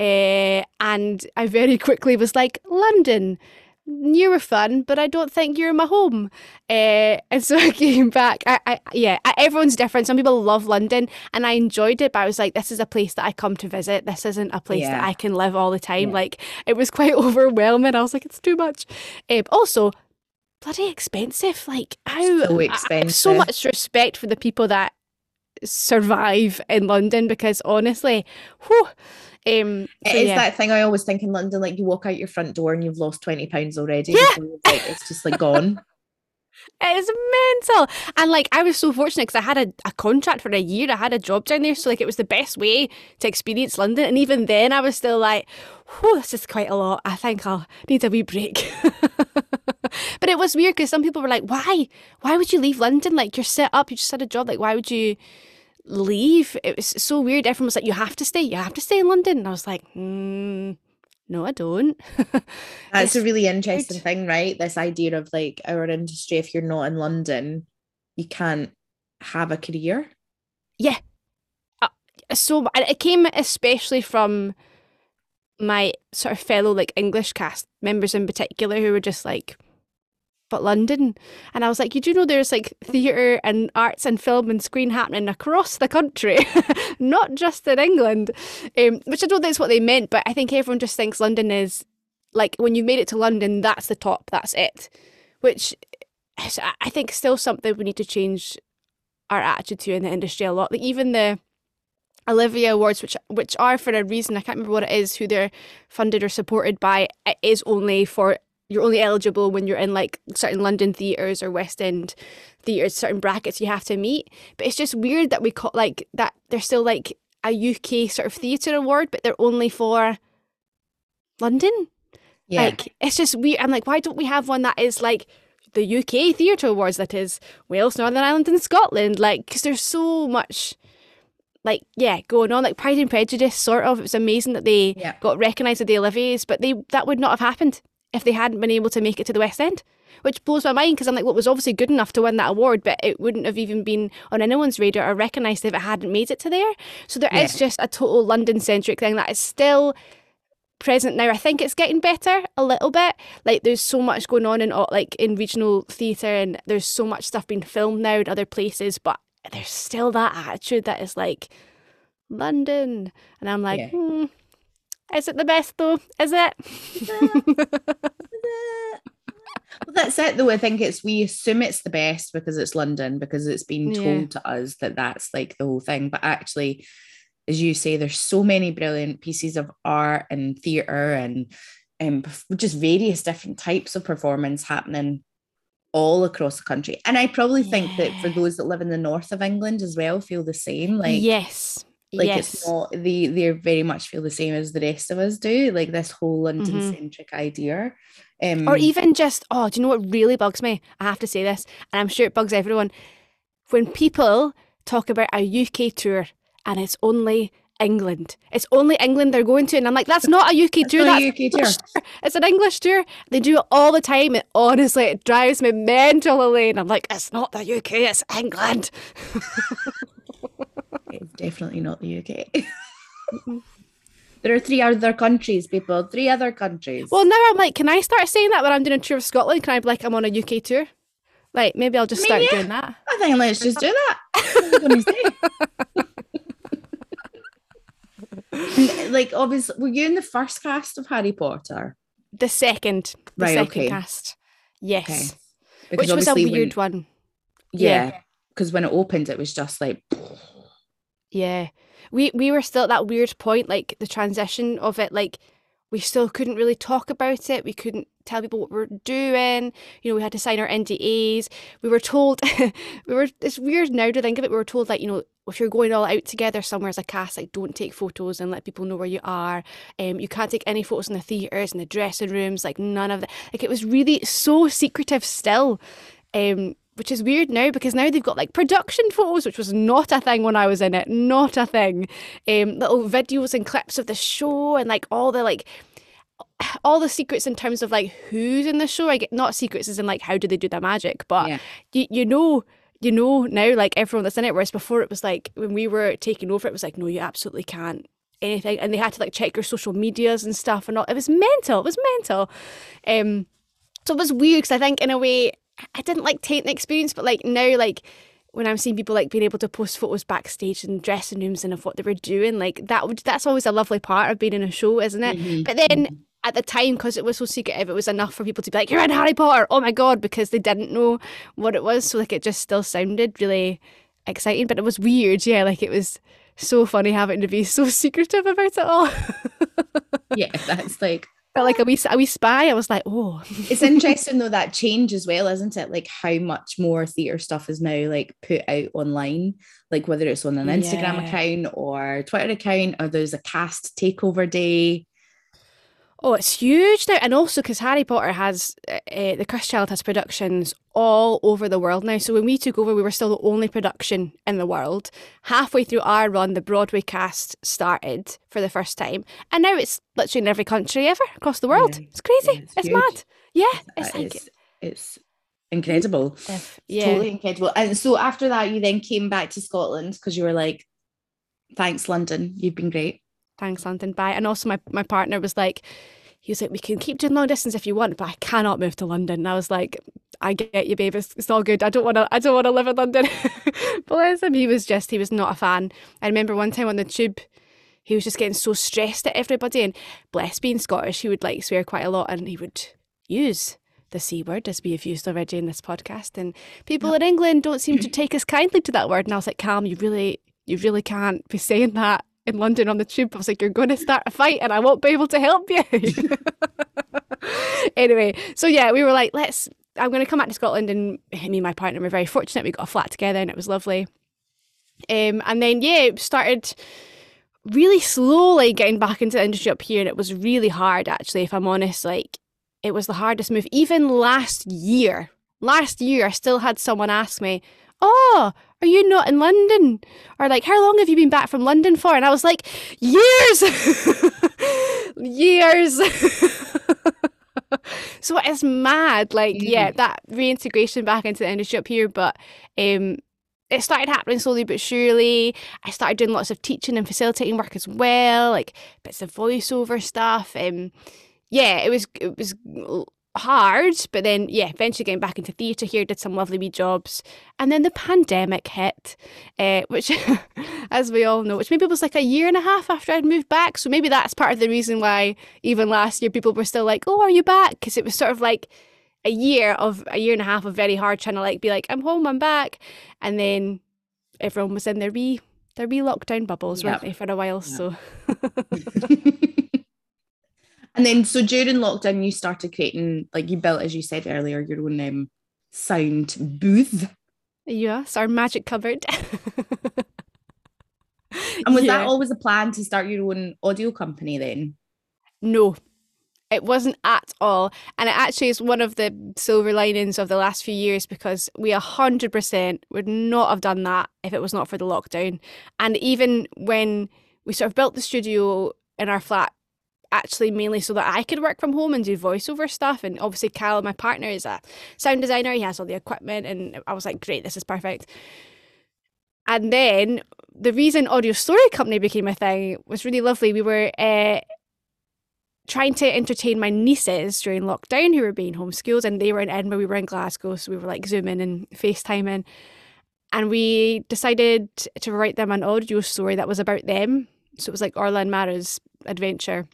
Uh, and I very quickly was like, London, you were fun, but I don't think you're my home. Uh, and so I came back. I, I, yeah, everyone's different. Some people love London, and I enjoyed it. But I was like, this is a place that I come to visit. This isn't a place yeah. that I can live all the time. Yeah. Like it was quite overwhelming. I was like, it's too much. Uh, also, bloody expensive. Like how so expensive. so much respect for the people that survive in London because honestly, whew, um, so it is yeah. that thing I always think in London, like you walk out your front door and you've lost 20 pounds already. Yeah. Like, it's just like gone. It is mental. And like I was so fortunate because I had a, a contract for a year. I had a job down there. So like it was the best way to experience London. And even then I was still like, whew, this is quite a lot. I think I'll need a wee break. but it was weird because some people were like, why? Why would you leave London? Like you're set up, you just had a job. Like why would you leave. It was so weird. Everyone was like, "You have to stay. You have to stay in London." And I was like, mm, "No, I don't." That's a really interesting weird. thing, right? This idea of like our industry. If you're not in London, you can't have a career. Yeah. Uh, so it came especially from my sort of fellow like English cast members in particular who were just like but London. And I was like, you do know there's like theatre and arts and film and screen happening across the country, not just in England. Um, which I don't think is what they meant, but I think everyone just thinks London is like when you've made it to London, that's the top, that's it. Which is, I think still something we need to change our attitude to in the industry a lot. Like even the Olivier Awards, which which are for a reason, I can't remember what it is, who they're funded or supported by, it is only for you're only eligible when you're in like certain London theatres or West End theatres, certain brackets you have to meet. But it's just weird that we call like that there's still like a UK sort of theatre award, but they're only for London. Yeah. Like it's just weird. I'm like, why don't we have one that is like the UK Theatre Awards that is Wales, Northern Ireland, and Scotland? Like, because there's so much like yeah going on like pride and prejudice sort of it was amazing that they yeah. got recognized at the olivier's but they that would not have happened if they hadn't been able to make it to the West End. Which blows my mind because I'm like, well, it was obviously good enough to win that award, but it wouldn't have even been on anyone's radar or recognised if it hadn't made it to there. So there yeah. is just a total London centric thing that is still present now. I think it's getting better a little bit. Like there's so much going on in like in regional theatre and there's so much stuff being filmed now in other places, but there's still that attitude that is like London. And I'm like, yeah. hmm, is it the best though? Is it? well, that's it though. I think it's we assume it's the best because it's London because it's been told yeah. to us that that's like the whole thing. But actually, as you say, there's so many brilliant pieces of art and theatre and um, just various different types of performance happening all across the country. And I probably think yeah. that for those that live in the north of England as well, feel the same. Like yes, like yes. it's not they they very much feel the same as the rest of us do. Like this whole London centric mm-hmm. idea. Um, or even just oh, do you know what really bugs me? I have to say this, and I'm sure it bugs everyone. When people talk about a UK tour and it's only England. It's only England they're going to, and I'm like, that's not a UK tour. That's a UK tour. tour. It's an English tour. They do it all the time. It honestly, it drives me mental, Elaine. I'm like, it's not the UK. It's England. It's definitely not the UK. there are three other countries, people. Three other countries. Well, now I'm like, can I start saying that when I'm doing a tour of Scotland? Can I be like, I'm on a UK tour? Like, maybe I'll just start yeah. doing that. I think let's just do that. Uh, like, obviously, were you in the first cast of Harry Potter? The second. The right, second okay. cast. Yes. Okay. Which was a weird when, one. Yeah. Because yeah. when it opened, it was just like. Yeah. We we were still at that weird point, like the transition of it, like we still couldn't really talk about it. We couldn't tell people what we are doing. You know, we had to sign our NDAs. We were told we were it's weird now to think of it. We were told that, you know, if you're going all out together somewhere as a cast, like don't take photos and let people know where you are. Um, you can't take any photos in the theatres and the dressing rooms, like none of that. Like it was really so secretive still. Um, which is weird now because now they've got like production photos, which was not a thing when I was in it, not a thing. Um, little videos and clips of the show and like all the like all the secrets in terms of like who's in the show. I get not secrets as in like how do they do their magic, but yeah. you you know you know now like everyone that's in it. Whereas before it was like when we were taking over, it was like no, you absolutely can't anything, and they had to like check your social medias and stuff and all. It was mental. It was mental. Um, so it was weird because I think in a way I didn't like taint the experience, but like now like when I'm seeing people like being able to post photos backstage and dressing rooms and of what they were doing, like that would that's always a lovely part of being in a show, isn't it? Mm-hmm. But then mm-hmm. at the time, because it was so secretive, it was enough for people to be like, "You're in Harry Potter!" Oh my god, because they didn't know what it was, so like it just still sounded really exciting, but it was weird, yeah. Like it was so funny having to be so secretive about it all. yeah, that's like felt like a wee, a wee spy. I was like, oh. it's interesting though that change as well, isn't it? Like how much more theatre stuff is now like put out online, like whether it's on an Instagram yeah. account or Twitter account, or there's a cast takeover day. Oh, it's huge now, and also because Harry Potter has uh, uh, the Cursed Child has productions all over the world now. So when we took over, we were still the only production in the world. Halfway through our run, the Broadway cast started for the first time, and now it's literally in every country ever across the world. Yeah, it's crazy. Yeah, it's, it's mad. Yeah, it's like it's, it's incredible. If, yeah, totally incredible. And so after that, you then came back to Scotland because you were like, "Thanks, London. You've been great." Thanks, London. Bye. And also, my my partner was like he was like, we can keep doing long distance if you want, but I cannot move to London. And I was like, I get you, babe. It's, it's all good. I don't want to. I don't want to live in London. Bless him. He was just. He was not a fan. I remember one time on the tube, he was just getting so stressed at everybody. And bless being Scottish, he would like swear quite a lot, and he would use the c word as we have used already in this podcast. And people in England don't seem to take as kindly to that word. And I was like, Cam, you really, you really can't be saying that in London on the tube. I was like, you're going to start a fight and I won't be able to help you. anyway, so yeah, we were like, let's, I'm going to come back to Scotland. And me and my partner were very fortunate. We got a flat together and it was lovely. Um, and then, yeah, it started really slowly getting back into the industry up here. And it was really hard, actually, if I'm honest. Like, it was the hardest move. Even last year, last year, I still had someone ask me, Oh, are you not in London? Or like, how long have you been back from London for? And I was like, years, years. so it's mad. Like, mm. yeah, that reintegration back into the industry up here, but um, it started happening slowly but surely. I started doing lots of teaching and facilitating work as well, like bits of voiceover stuff. Um, yeah, it was it was hard, but then yeah, eventually getting back into theatre here, did some lovely wee jobs, and then the pandemic hit, uh, which, as we all know, which maybe was like a year and a half after I'd moved back. So maybe that's part of the reason why even last year people were still like, "Oh, are you back?" Because it was sort of like a year of a year and a half of very hard trying to like be like, "I'm home, I'm back," and then everyone was in their wee their wee lockdown bubbles, yep. weren't they, for a while? Yep. So. And then, so during lockdown, you started creating, like you built, as you said earlier, your own um, sound booth. Yes, our magic cupboard. and was yeah. that always a plan to start your own audio company then? No, it wasn't at all. And it actually is one of the silver linings of the last few years because we 100% would not have done that if it was not for the lockdown. And even when we sort of built the studio in our flat actually mainly so that I could work from home and do voiceover stuff. And obviously, Kyle, my partner, is a sound designer. He has all the equipment, and I was like, great, this is perfect. And then the reason Audio Story Company became a thing was really lovely. We were uh, trying to entertain my nieces during lockdown who were being homeschooled, and they were in Edinburgh, we were in Glasgow, so we were like zooming and FaceTiming. And we decided to write them an audio story that was about them. So it was like Orla and Mara's adventure.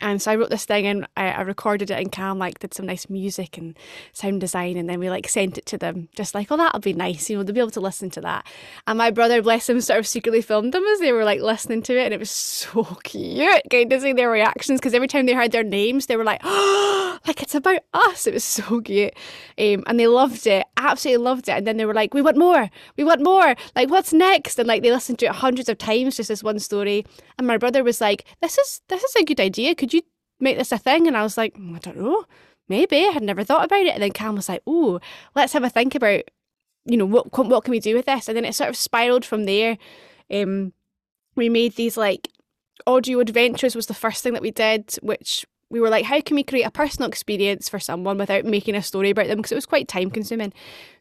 And so I wrote this thing and I, I, recorded it in Cam, like did some nice music and sound design, and then we like sent it to them, just like, oh, that'll be nice, you know, they'll be able to listen to that. And my brother, bless him, sort of secretly filmed them as they were like listening to it, and it was so cute, getting to see their reactions because every time they heard their names, they were like, oh, like it's about us. It was so cute, um, and they loved it, absolutely loved it. And then they were like, we want more, we want more, like what's next? And like they listened to it hundreds of times, just this one story. And my brother was like, this is this is a good idea. Could make this a thing? And I was like, mm, I don't know, maybe. I had never thought about it. And then Cam was like, oh, let's have a think about, you know, what what can we do with this? And then it sort of spiraled from there. Um, we made these like audio adventures was the first thing that we did, which we were like, how can we create a personal experience for someone without making a story about them? Because it was quite time consuming.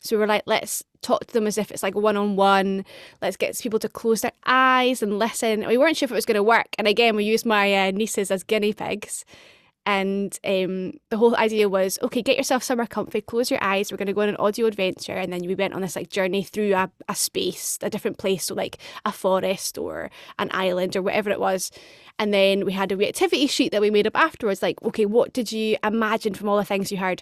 So we were like, let's talk to them as if it's like one on one. Let's get people to close their eyes and listen. We weren't sure if it was going to work. And again, we used my uh, nieces as guinea pigs. And um, the whole idea was okay, get yourself somewhere comfy, close your eyes. We're going to go on an audio adventure. And then we went on this like journey through a, a space, a different place. So, like a forest or an island or whatever it was. And then we had a reactivity sheet that we made up afterwards like, okay, what did you imagine from all the things you heard?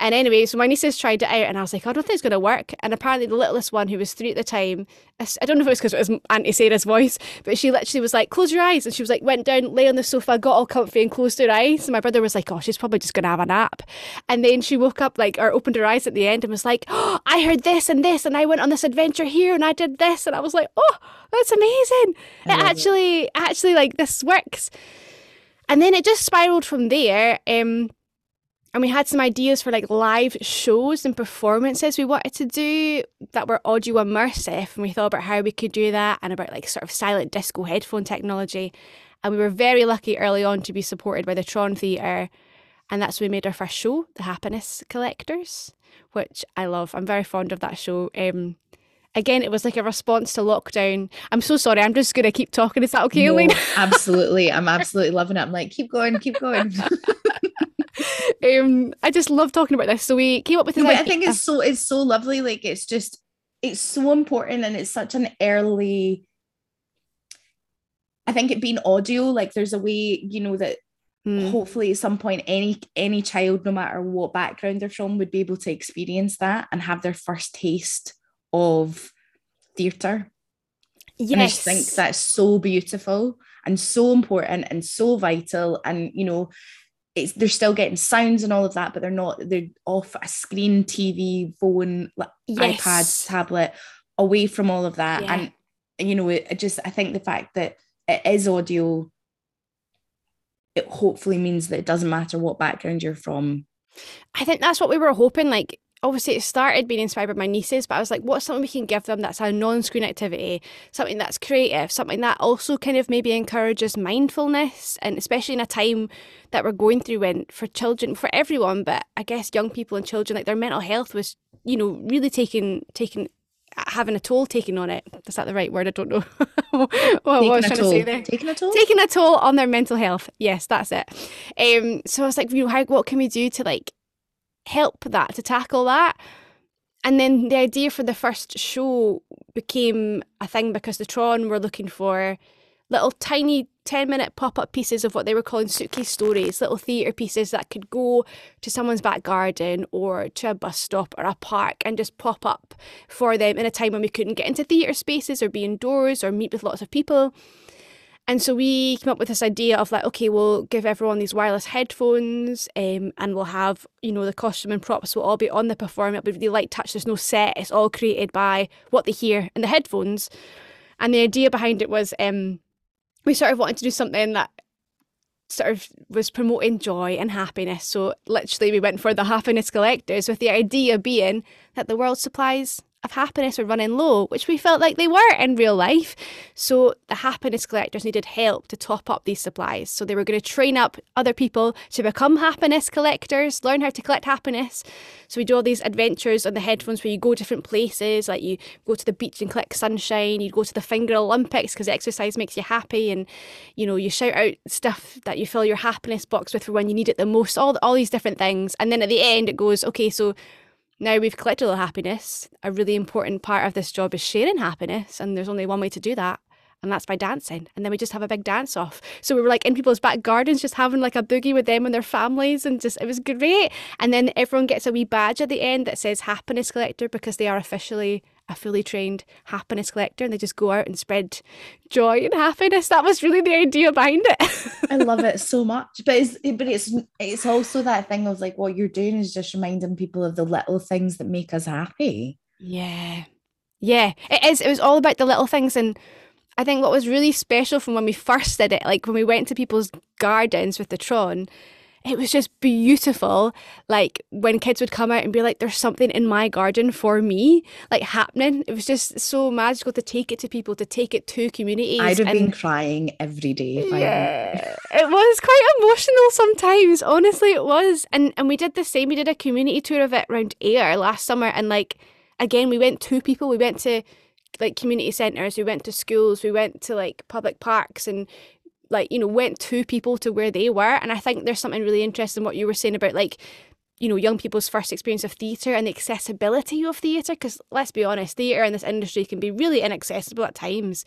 And anyway, so my nieces tried it out, and I was like, I don't think it's going to work. And apparently, the littlest one, who was three at the time, I don't know if it was because it was Auntie Sarah's voice, but she literally was like, "Close your eyes," and she was like, went down, lay on the sofa, got all comfy, and closed her eyes. And my brother was like, "Oh, she's probably just going to have a nap." And then she woke up, like, or opened her eyes at the end, and was like, "Oh, I heard this and this, and I went on this adventure here, and I did this," and I was like, "Oh, that's amazing! It actually, it. actually, like, this works." And then it just spiraled from there. Um, and we had some ideas for like live shows and performances we wanted to do that were audio immersive and we thought about how we could do that and about like sort of silent disco headphone technology and we were very lucky early on to be supported by the Tron Theatre and that's when we made our first show the Happiness Collectors which I love I'm very fond of that show um, again, it was like a response to lockdown. I'm so sorry. I'm just going to keep talking. Is that okay, no, Elaine? absolutely. I'm absolutely loving it. I'm like, keep going, keep going. um, I just love talking about this. So we came up with. No, like, I think it's so it's so lovely. Like it's just it's so important, and it's such an early. I think it being audio, like there's a way you know that mm. hopefully at some point any any child, no matter what background they're from, would be able to experience that and have their first taste of theatre. Yes. And I just think that's so beautiful and so important and so vital. And you know, it's they're still getting sounds and all of that, but they're not, they're off a screen, TV, phone, yes. iPad, tablet, away from all of that. Yeah. And you know, it, just I think the fact that it is audio, it hopefully means that it doesn't matter what background you're from. I think that's what we were hoping. Like obviously it started being inspired by my nieces, but I was like, what's something we can give them that's a non-screen activity, something that's creative, something that also kind of maybe encourages mindfulness, and especially in a time that we're going through when for children, for everyone, but I guess young people and children, like their mental health was, you know, really taking taking having a toll taken on it. Is that the right word? I don't know what, what I was trying toll. to say there. Taking a toll? Taking a toll on their mental health. Yes, that's it. Um, so I was like, you know, how, what can we do to like help that, to tackle that. And then the idea for the first show became a thing because the Tron were looking for little tiny 10 minute pop up pieces of what they were calling suitcase stories, little theatre pieces that could go to someone's back garden or to a bus stop or a park and just pop up for them in a time when we couldn't get into theatre spaces or be indoors or meet with lots of people. And so we came up with this idea of like, okay, we'll give everyone these wireless headphones um, and we'll have, you know, the costume and props will all be on the performance. It'll be really light touch. There's no set. It's all created by what they hear in the headphones. And the idea behind it was um, we sort of wanted to do something that sort of was promoting joy and happiness. So literally we went for the happiness collectors with the idea being that the world supplies of happiness were running low, which we felt like they were in real life. So the happiness collectors needed help to top up these supplies. So they were going to train up other people to become happiness collectors, learn how to collect happiness. So we do all these adventures on the headphones where you go different places, like you go to the beach and collect sunshine, you go to the Finger Olympics because exercise makes you happy, and you know you shout out stuff that you fill your happiness box with for when you need it the most. All all these different things, and then at the end it goes, okay, so now we've collected all the happiness. A really important part of this job is sharing happiness, and there's only one way to do that, and that's by dancing. And then we just have a big dance off. So we were like in people's back gardens, just having like a boogie with them and their families, and just it was great. And then everyone gets a wee badge at the end that says happiness collector because they are officially a fully trained happiness collector and they just go out and spread joy and happiness. That was really the idea behind it. I love it so much. But it's but it's it's also that thing of like what you're doing is just reminding people of the little things that make us happy. Yeah. Yeah. It is. It was all about the little things and I think what was really special from when we first did it, like when we went to people's gardens with the Tron, it was just beautiful. Like when kids would come out and be like, there's something in my garden for me, like happening. It was just so magical to take it to people, to take it to communities. I'd have and, been crying every day. yeah, it was quite emotional sometimes. Honestly, it was. And and we did the same. We did a community tour of it around Ayr last summer. And like, again, we went to people. We went to like community centres, we went to schools, we went to like public parks and like you know went to people to where they were. And i think there's something really interesting what you were saying about like you know young people's first experience of theatre and the accessibility of theatre. Because let's be honest theatre in this industry can be really inaccessible at times.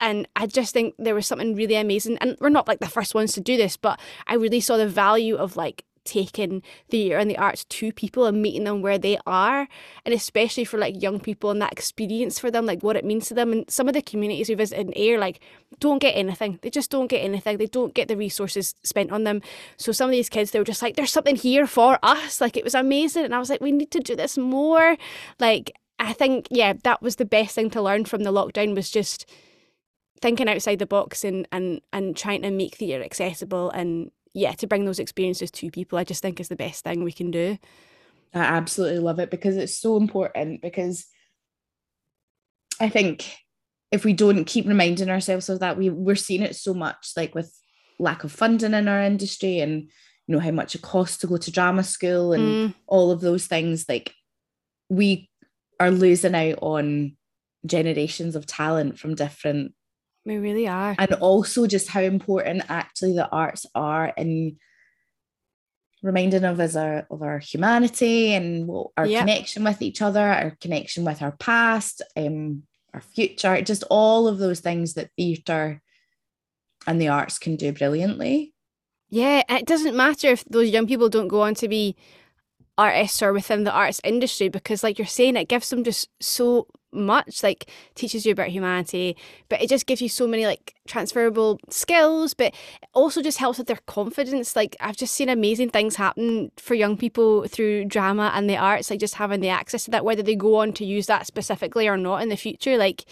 And I just think there was something really amazing. And we're not like the first ones to do this, but I really saw the value of like taking theatre and the arts to people and meeting them where they are and especially for like young people and that experience for them like what it means to them. And some of the communities we visit in Ayr like don't get anything. They just don't get anything. They don't get the resources spent on them. So some of these kids they were just like there's something here for us. Like it was amazing. And I was like we need to do this more. Like I think yeah that was the best thing to learn from the lockdown was just thinking outside the box and and and trying to make theatre accessible and yeah, to bring those experiences to people, I just think is the best thing we can do. I absolutely love it because it's so important because I think if we don't keep reminding ourselves of that, we we're seeing it so much like with lack of funding in our industry and you know how much it costs to go to drama school and mm. all of those things like we are losing out on generations of talent from different we really are. And also just how important actually the arts are in reminding of us our of our humanity and our yep. connection with each other, our connection with our past, um, our future, just all of those things that theatre and the arts can do brilliantly. Yeah, it doesn't matter if those young people don't go on to be artists or within the arts industry because like you're saying it gives them just so much like teaches you about humanity but it just gives you so many like transferable skills but it also just helps with their confidence. Like i've just seen amazing things happen for young people through drama and the arts like just having the access to that whether they go on to use that specifically or not in the future. Like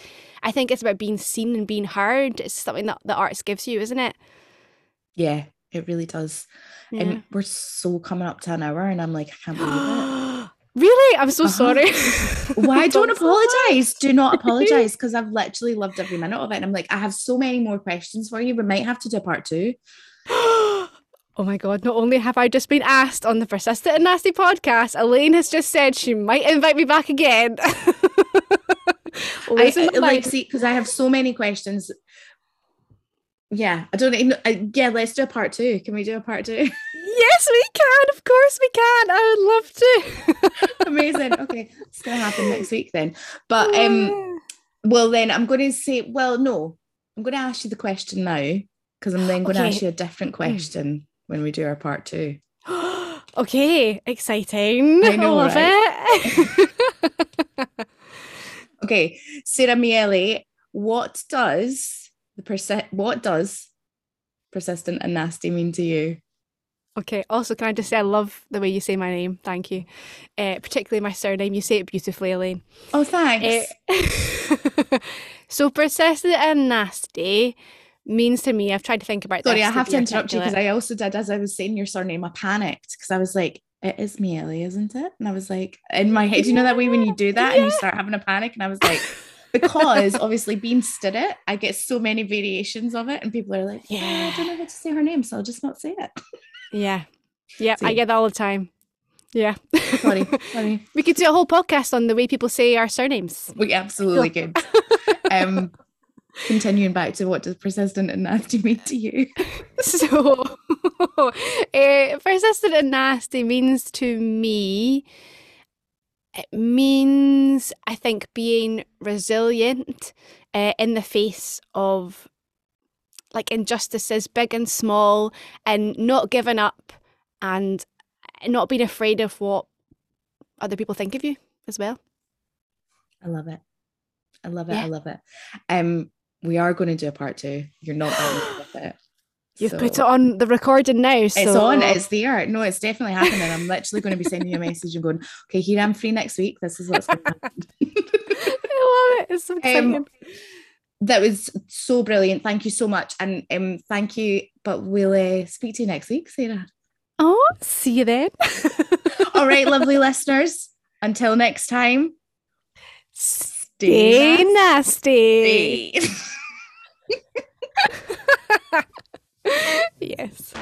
i think it's about being seen and being heard. It's something that the arts gives you isn't it? Yeah it really does yeah. and we're so coming up to an hour and i'm like i can't believe it Really? I'm so uh-huh. sorry. Why don't apologize? Do not apologize because I've literally loved every minute of it. And I'm like, I have so many more questions for you. We might have to do part two. oh my God. Not only have I just been asked on the Persistent and Nasty podcast, Elaine has just said she might invite me back again. I, like see because I have so many questions. Yeah, I don't even. Yeah, let's do a part two. Can we do a part two? Yes, we can. Of course, we can. I would love to. Amazing. Okay, it's gonna happen next week then. But um, well, then I'm going to say, well, no, I'm going to ask you the question now because I'm then going to okay. ask you a different mm. question when we do our part two. okay, exciting. I, know, I love right? it. okay, Sarah Miele, what does the percent? What does persistent and nasty mean to you? Okay. Also, can I just say I love the way you say my name? Thank you. Uh, particularly my surname. You say it beautifully, Elaine. Oh, thanks. Uh, so, persistent and nasty means to me. I've tried to think about. Sorry, I have to interrupt you because I also did as I was saying your surname. I panicked because I was like, "It is Miele, isn't it?" And I was like, in my head, you know that way when you do that yeah. and you start having a panic, and I was like. Because obviously being it, I get so many variations of it, and people are like, "Yeah, oh, I don't know how to say her name, so I'll just not say it." Yeah. Yeah, I get that all the time. Yeah. Funny, funny. we could do a whole podcast on the way people say our surnames. We absolutely could. um, continuing back to what does persistent and nasty mean to you? so, uh, persistent and nasty means to me, it means, I think, being resilient uh, in the face of like injustices, big and small, and not giving up and not being afraid of what other people think of you as well. I love it. I love it. Yeah. I love it. Um, we are going to do a part two. You're not done with it. You've so. put it on the recording now. So. It's on, it's there. No, it's definitely happening. I'm literally going to be sending you a message and going, okay, here I'm free next week. This is what's going to happen. I love it. It's so exciting. Um, that was so brilliant. Thank you so much. And um, thank you. But we'll uh, speak to you next week, Sarah. Oh, see you then. All right, lovely listeners. Until next time, stay, nasty. nasty. yes.